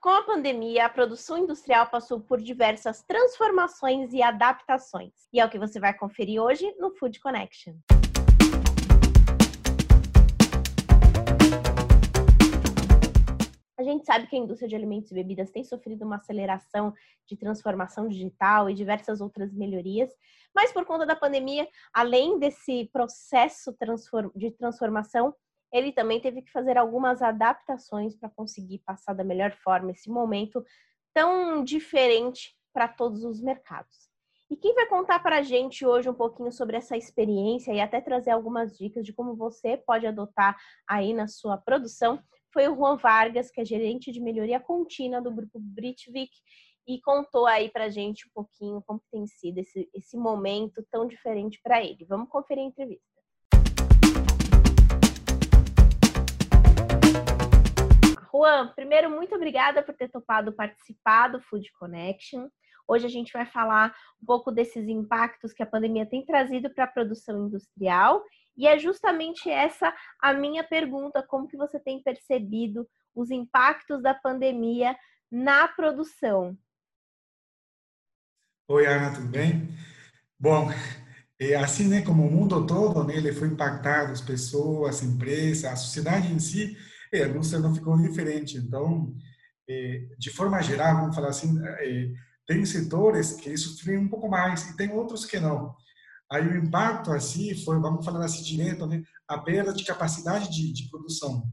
Com a pandemia, a produção industrial passou por diversas transformações e adaptações. E é o que você vai conferir hoje no Food Connection. A gente sabe que a indústria de alimentos e bebidas tem sofrido uma aceleração de transformação digital e diversas outras melhorias, mas por conta da pandemia, além desse processo de transformação, ele também teve que fazer algumas adaptações para conseguir passar da melhor forma esse momento tão diferente para todos os mercados. E quem vai contar para a gente hoje um pouquinho sobre essa experiência e até trazer algumas dicas de como você pode adotar aí na sua produção foi o Juan Vargas, que é gerente de melhoria contínua do grupo Britvik e contou aí para a gente um pouquinho como tem sido esse, esse momento tão diferente para ele. Vamos conferir a entrevista. Juan, primeiro, muito obrigada por ter topado participar do Food Connection. Hoje a gente vai falar um pouco desses impactos que a pandemia tem trazido para a produção industrial e é justamente essa a minha pergunta, como que você tem percebido os impactos da pandemia na produção? Oi, Ana, tudo bem? Bom, é assim, né, como o mundo todo, né, ele foi impactado, as pessoas, as empresas, a sociedade em si, é, a indústria não ficou diferente. Então, é, de forma geral, vamos falar assim, é, tem setores que sofreram um pouco mais e tem outros que não. Aí o impacto assim foi, vamos falar assim direto, né, a perda de capacidade de, de produção.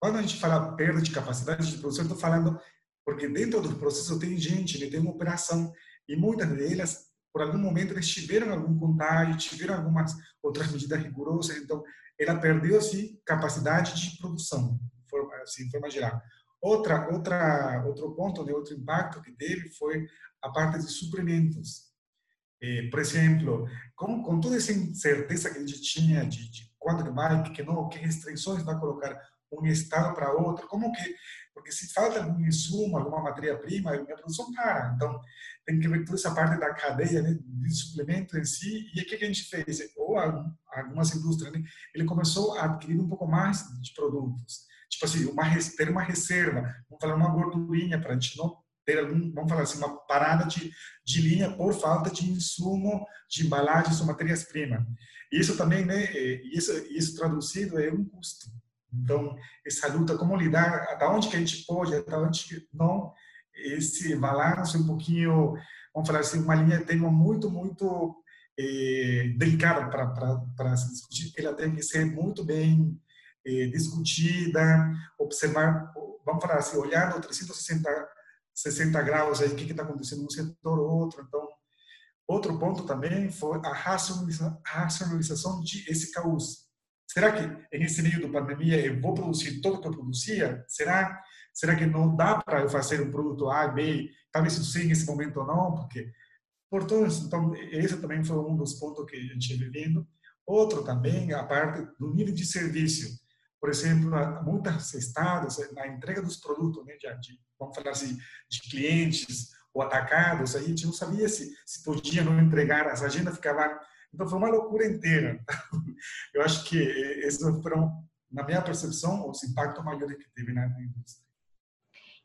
Quando a gente fala perda de capacidade de produção, estou falando porque dentro do processo tem gente, né, tem uma operação e muitas delas, por algum momento, eles tiveram algum contágio, tiveram algumas outras medidas rigorosas, então ela perdeu assim capacidade de produção, assim, de forma geral. Outra, outra, outro ponto, né, outro impacto que teve foi a parte de suprimentos. Eh, por exemplo, com, com toda essa incerteza que a gente tinha de, de quando vai, que não, que restrições vai colocar um estado para outro, como que, porque se falta algum insumo, alguma matéria-prima, a minha produção para. Então, tem que ver toda essa parte da cadeia né, de suplemento em si. E o que a gente fez? Ou algumas indústrias, né, ele começou a adquirir um pouco mais de produtos. Tipo assim, uma, ter uma reserva, vamos falar uma gordurinha para a gente não ter algum, vamos falar assim, uma parada de, de linha por falta de insumo, de embalagens ou matérias-primas. Isso também, né, isso, isso traduzido é um custo. Então, essa luta, como lidar, até onde que a gente pode, até onde que não, esse balanço um pouquinho, vamos falar assim, uma linha tem muito, muito eh, delicada para se discutir, ela tem que ser muito bem eh, discutida, observar, vamos falar assim, olhando 360 60 graus aí, o que está acontecendo num setor ou outro. Então, outro ponto também foi a racionalização de esse caos. Será que nesse meio da pandemia eu vou produzir tudo que eu produzia? Será Será que não dá para eu fazer um produto A, B, talvez sim nesse momento ou não? Porque por todos, então esse também foi um dos pontos que a gente vivendo. Outro também a parte do nível de serviço. Por exemplo, muitos estados na entrega dos produtos, né, de, vamos falar assim, de clientes ou atacados, a gente não sabia se se podia não entregar, as agendas ficavam então foi uma loucura inteira. Eu acho que esses foram, na minha percepção, os impactos maiores que teve na indústria.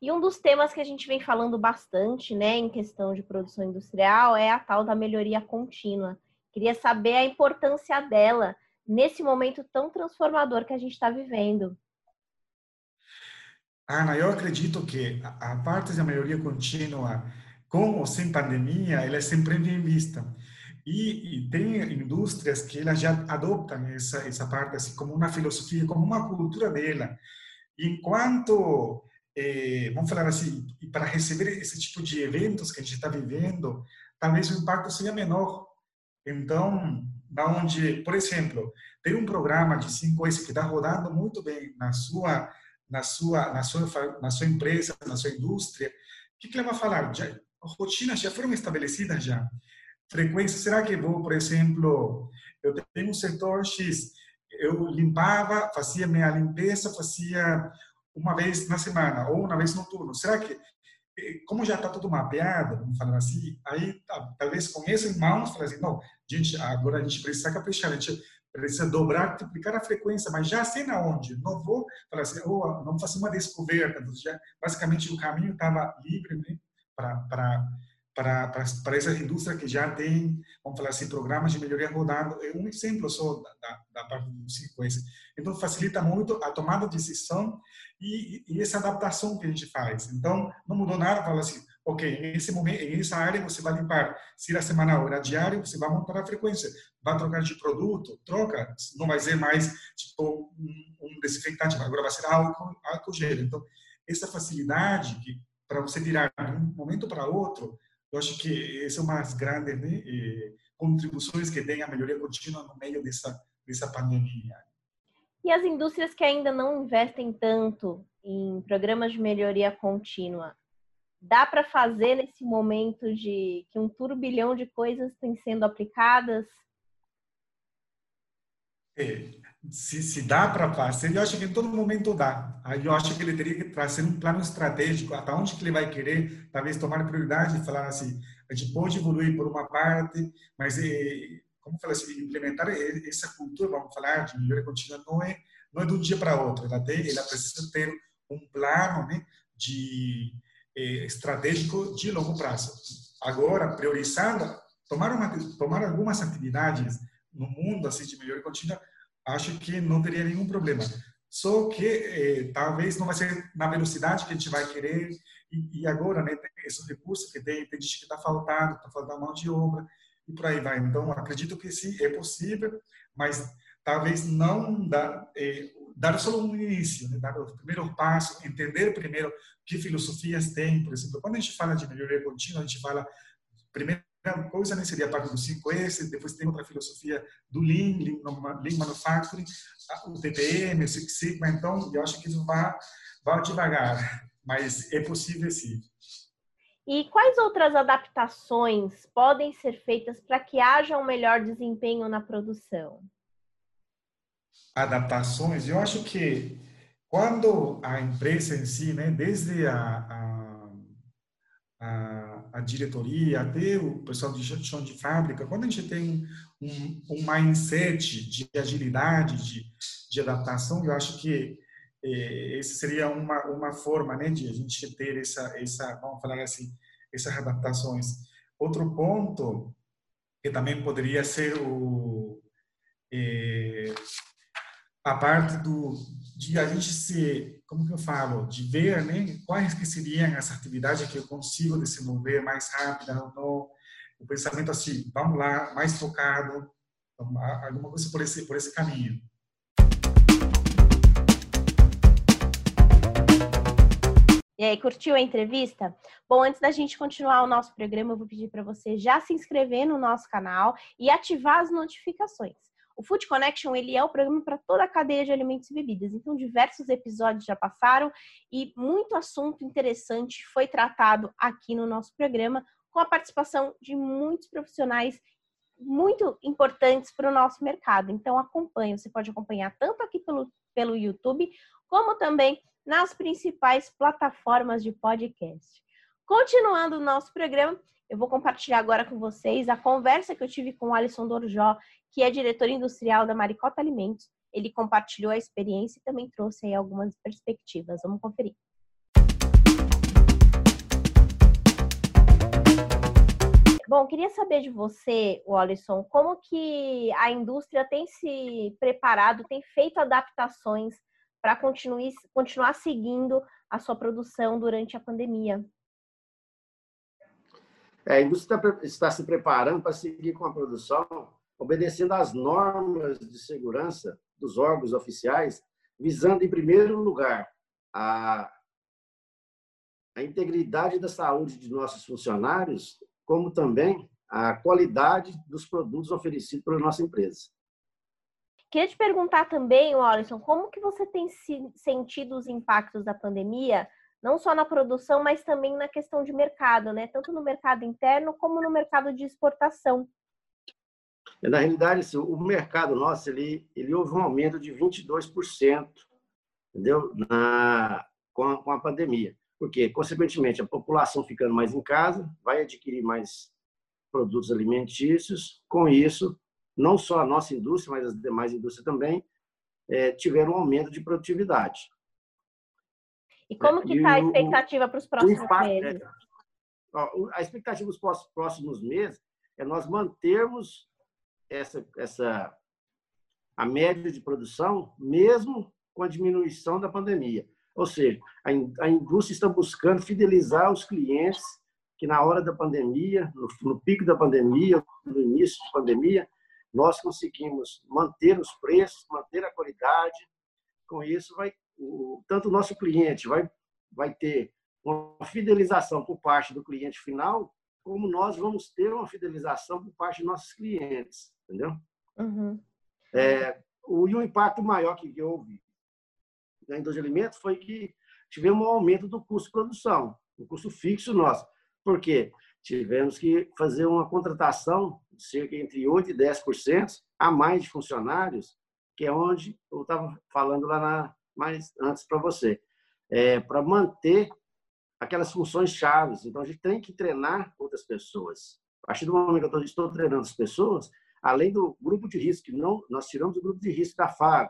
E um dos temas que a gente vem falando bastante, né, em questão de produção industrial, é a tal da melhoria contínua. Queria saber a importância dela nesse momento tão transformador que a gente está vivendo. Ana, eu acredito que a parte da melhoria contínua, com ou sem pandemia, ela é sempre bem vista. E, e, tem indústrias que elas já adoptam essa essa parte assim como uma filosofia, como uma cultura dela. Enquanto é, vamos falar assim, para receber esse tipo de eventos que a gente está vivendo, talvez o impacto seja menor. Então, da onde, por exemplo, tem um programa de 5S que está rodando muito bem na sua, na sua, na sua, na sua empresa, na sua indústria, o que, que vai falar? Já, rotinas já foram estabelecidas já. Frequência, será que vou, por exemplo, eu tenho um setor X, eu limpava, fazia minha limpeza, fazia uma vez na semana ou uma vez no turno. Será que, eh, como já está tudo mapeado, vamos falar assim, aí talvez com isso em mãos, falar assim, não, gente, agora a gente precisa caprichar, a gente precisa dobrar, triplicar a frequência, mas já sei na onde. Não vou falar assim, oh, não fazer uma descoberta. Já, basicamente, o caminho estava livre né, para para, para, para essa indústria que já tem, vamos falar assim, programas de melhoria rodando. É um exemplo só da, da, da parte do 5S. Então, facilita muito a tomada de decisão e, e, essa adaptação que a gente faz. Então, não mudou nada, fala assim, ok, esse momento, em essa área você vai limpar, se era semanal, era diário, você vai montar a frequência, vai trocar de produto, troca, não vai ser mais tipo um, um desinfetante, agora vai ser álcool, álcool gel. Então, essa facilidade que para você tirar de um momento para outro, eu acho que essa é uma das grandes né, contribuições que tem a melhoria contínua no meio dessa, dessa pandemia. E as indústrias que ainda não investem tanto em programas de melhoria contínua, dá para fazer nesse momento de que um turbilhão de coisas têm sendo aplicadas? É, se, se dá para fazer, eu acho que em todo momento dá. Aí eu acho que ele teria que trazer um plano estratégico, até onde que ele vai querer, talvez tomar prioridade e falar assim, a gente pode evoluir por uma parte, mas é, como falar assim, implementar essa cultura, vamos falar, de melhoria contínua não é não é de um dia para outro. Ela tem, ela precisa ter um plano, né, de é, estratégico de longo prazo. Agora, priorizando, tomar uma tomar algumas atividades no mundo assim de melhoria contínua acho que não teria nenhum problema. Só que eh, talvez não vai ser na velocidade que a gente vai querer. E, e agora, né, esses recursos que tem, tem gente que está faltando, está faltando mão de obra e por aí vai. Então, acredito que sim, é possível, mas talvez não dar, eh, dar só um início, né, dar o primeiro passo, entender primeiro que filosofias tem. Por exemplo, quando a gente fala de melhoria contínua, a gente fala primeiro coisa né, seria a parte do 5S, depois tem outra filosofia do Lean, Lean, Lean Manufacturing, o TPM, o Six Sigma, então eu acho que isso vai, vai devagar, mas é possível sim. E quais outras adaptações podem ser feitas para que haja um melhor desempenho na produção? Adaptações, eu acho que quando a empresa em si, né, desde a, a, a a diretoria, até o pessoal de chão de fábrica, quando a gente tem um, um mindset de agilidade, de, de adaptação, eu acho que eh, essa seria uma, uma forma né, de a gente ter essa, essa, vamos falar assim, essas adaptações. Outro ponto que também poderia ser o, eh, a parte do de a gente se, como que eu falo, de ver, né, quais que seriam as atividades que eu consigo desenvolver mais rápida no o pensamento assim, vamos lá, mais focado, alguma coisa por esse por esse caminho. E aí, curtiu a entrevista? Bom, antes da gente continuar o nosso programa, eu vou pedir para você já se inscrever no nosso canal e ativar as notificações. O Food Connection ele é o programa para toda a cadeia de alimentos e bebidas. Então, diversos episódios já passaram e muito assunto interessante foi tratado aqui no nosso programa, com a participação de muitos profissionais muito importantes para o nosso mercado. Então, acompanhe. Você pode acompanhar tanto aqui pelo, pelo YouTube, como também nas principais plataformas de podcast. Continuando o nosso programa, eu vou compartilhar agora com vocês a conversa que eu tive com o Alisson Dorjó, que é diretor industrial da Maricota Alimentos. Ele compartilhou a experiência e também trouxe aí algumas perspectivas. Vamos conferir. Bom, queria saber de você, Alisson, como que a indústria tem se preparado, tem feito adaptações para continuar, continuar seguindo a sua produção durante a pandemia? É, a indústria está se preparando para seguir com a produção, obedecendo às normas de segurança dos órgãos oficiais, visando, em primeiro lugar, a, a integridade da saúde de nossos funcionários, como também a qualidade dos produtos oferecidos pela nossa empresa. Queria te perguntar também, Alisson, como que você tem sentido os impactos da pandemia não só na produção, mas também na questão de mercado, né? Tanto no mercado interno como no mercado de exportação. Na realidade, assim, o mercado nosso, ele, ele houve um aumento de 22%, entendeu? Na, com, a, com a pandemia. Porque, consequentemente, a população ficando mais em casa, vai adquirir mais produtos alimentícios, com isso, não só a nossa indústria, mas as demais indústrias também, é, tiveram um aumento de produtividade. E como que está a expectativa para os próximos impacto, meses? É, a expectativa para os próximos meses é nós mantermos essa, essa a média de produção, mesmo com a diminuição da pandemia. Ou seja, a, a indústria está buscando fidelizar os clientes que na hora da pandemia, no, no pico da pandemia, no início da pandemia, nós conseguimos manter os preços, manter a qualidade. Com isso, vai o, tanto o nosso cliente vai, vai ter uma fidelização por parte do cliente final, como nós vamos ter uma fidelização por parte dos nossos clientes, entendeu? Uhum. É, o, e o impacto maior que houve na indústria de alimentos foi que tivemos um aumento do custo de produção, o custo fixo nosso. Por quê? Tivemos que fazer uma contratação de cerca entre 8% e 10% a mais de funcionários, que é onde eu estava falando lá na, mais antes para você, é, para manter aquelas funções chaves. Então, a gente tem que treinar outras pessoas. A partir do momento que eu estou treinando as pessoas, além do grupo de risco, não, nós tiramos o grupo de risco da FAB,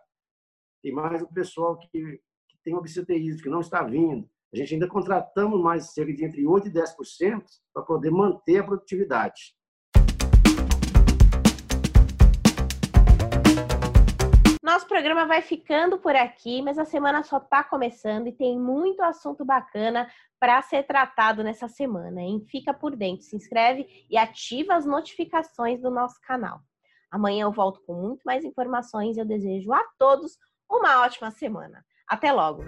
tem mais o pessoal que, que tem obstetrícia, que não está vindo. A gente ainda contratamos mais cerca de entre 8% e 10% para poder manter a produtividade. Nosso programa vai ficando por aqui, mas a semana só está começando e tem muito assunto bacana para ser tratado nessa semana, hein? Fica por dentro, se inscreve e ativa as notificações do nosso canal. Amanhã eu volto com muito mais informações e eu desejo a todos uma ótima semana. Até logo!